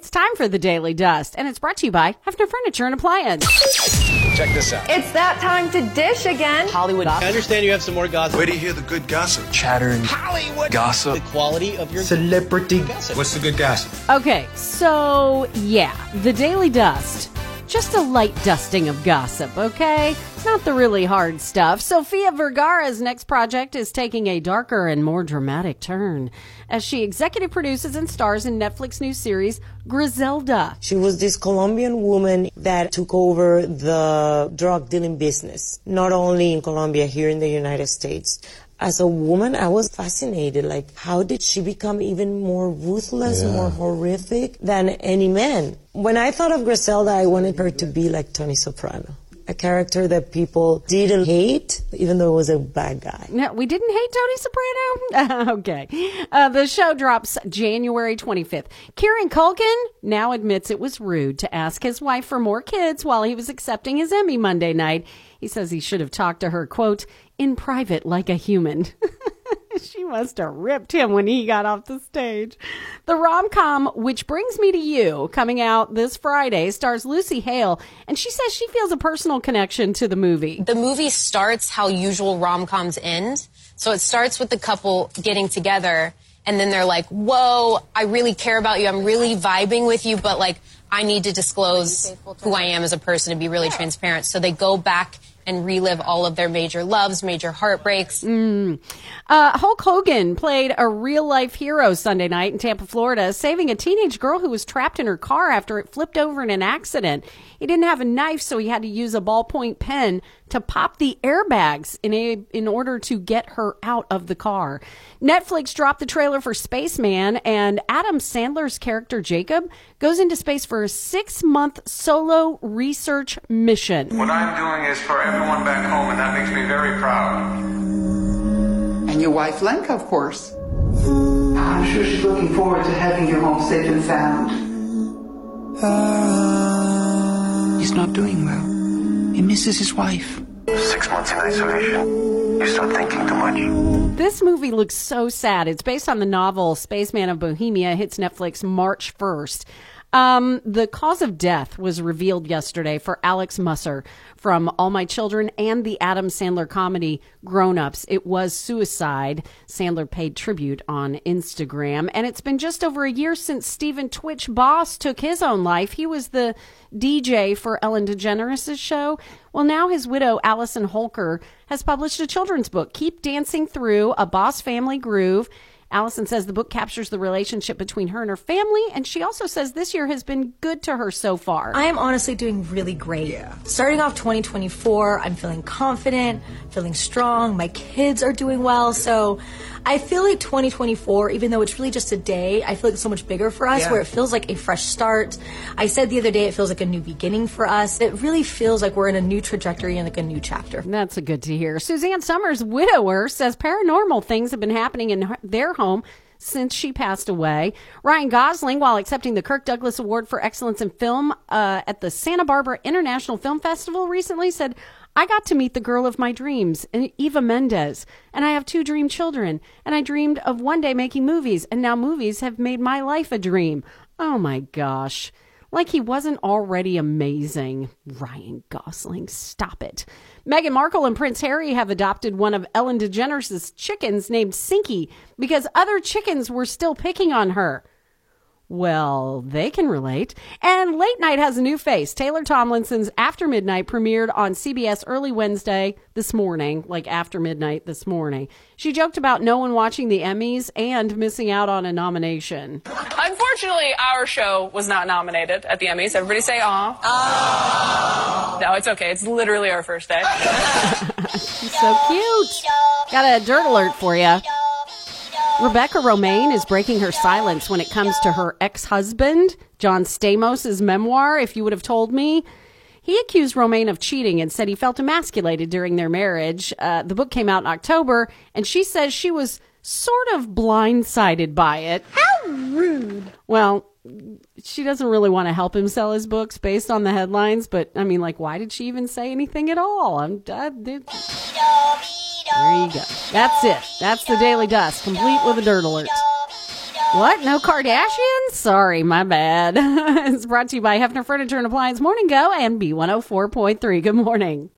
It's time for the Daily Dust, and it's brought to you by Hefner Furniture and Appliance. Check this out. It's that time to dish again. Hollywood. I understand you have some more gossip. Where do you hear the good gossip? Chatter and Hollywood gossip. The quality of your Celebrity gossip. What's the good gossip? Okay, so yeah, the Daily Dust. Just a light dusting of gossip, okay? Not the really hard stuff. Sofia Vergara's next project is taking a darker and more dramatic turn as she executive produces and stars in Netflix new series Griselda. She was this Colombian woman that took over the drug dealing business, not only in Colombia, here in the United States. As a woman, I was fascinated. Like, how did she become even more ruthless, more horrific than any man? When I thought of Griselda, I wanted her to be like Tony Soprano. A character that people didn't hate, even though it was a bad guy. No, we didn't hate Tony Soprano. okay. Uh, the show drops January 25th. Kieran Culkin now admits it was rude to ask his wife for more kids while he was accepting his Emmy Monday night. He says he should have talked to her, quote, in private like a human. she must have ripped him when he got off the stage. The rom com, which brings me to you, coming out this Friday, stars Lucy Hale, and she says she feels a personal connection to the movie. the movie starts how usual rom-coms end. So it starts with the couple getting together and then they're like, whoa, I really care about you. I'm really vibing with you, but like, I need to disclose who I am as a person and be really transparent. So they go back and relive all of their major loves, major heartbreaks. Uh, Hulk Hogan played a real life hero Sunday night in Tampa, Florida, saving a teenage girl who was trapped in her car after it flipped over in an accident. He didn't have a knife, so he had to use a ballpoint pen to pop the airbags in a, in order to get her out of the car. Netflix dropped the trailer for Spaceman, and Adam Sandler's character Jacob goes into space for a six month solo research mission. What I'm doing is for everyone back home, and that makes me very proud. And your wife, Lenka, of course. I'm sure she's looking forward to having you home safe and sound. He's not doing well. He misses his wife. Six months in isolation. You start thinking too much. This movie looks so sad. It's based on the novel Spaceman of Bohemia, hits Netflix March 1st. Um, the cause of death was revealed yesterday for Alec Musser from All My Children and the Adam Sandler comedy Grown Ups. It was suicide. Sandler paid tribute on Instagram. And it's been just over a year since Stephen Twitch Boss took his own life. He was the DJ for Ellen DeGeneres' show. Well, now his widow, Allison Holker, has published a children's book, Keep Dancing Through a Boss Family Groove. Allison says the book captures the relationship between her and her family, and she also says this year has been good to her so far. I am honestly doing really great. Yeah. Starting off 2024, I'm feeling confident, feeling strong. My kids are doing well. So I feel like 2024, even though it's really just a day, I feel like it's so much bigger for us Yeah. where it feels like a fresh start. I said the other day it feels like a new beginning for us. It really feels like we're in a new trajectory and like a new chapter. That's a good to hear. Suzanne Somers' widower says paranormal things have been happening in their home since she passed away. Ryan Gosling, while accepting the Kirk Douglas Award for Excellence in Film uh, at the Santa Barbara International Film Festival recently, said, I got to meet the girl of my dreams, Eva Mendes, and I have two dream children, and I dreamed of one day making movies, and now movies have made my life a dream. Oh my gosh. Like he wasn't already amazing. Ryan Gosling, stop it. Meghan Markle and Prince Harry have adopted one of Ellen DeGeneres' chickens named Sinky because other chickens were still picking on her. Well, they can relate. And Late Night has a new face. Taylor Tomlinson's After Midnight premiered on CBS early Wednesday this morning, like after midnight this morning. She joked about no one watching the Emmys and missing out on a nomination. Unfortunately, our show was not nominated at the Emmys. Everybody say aw. Oh. No, it's okay. It's literally our first day. So cute. Got a dirt alert for you. Rebecca Romijn is breaking her silence when it comes to her ex husband, John Stamos' memoir, If You Would Have Told Me. He accused Romijn of cheating and said he felt emasculated during their marriage. Uh, the book came out in October, and she says she was sort of blindsided by it. How rude. Well, she doesn't really want to help him sell his books based on the headlines, but I mean, like, why did she even say anything at all? I'm, I, there you go. That's it. That's the Daily Dust, complete with a dirt alert. What? No Kardashians? Sorry, my bad. it's brought to you by Hefner Furniture and Appliance Morning Go and B104.3. Good morning.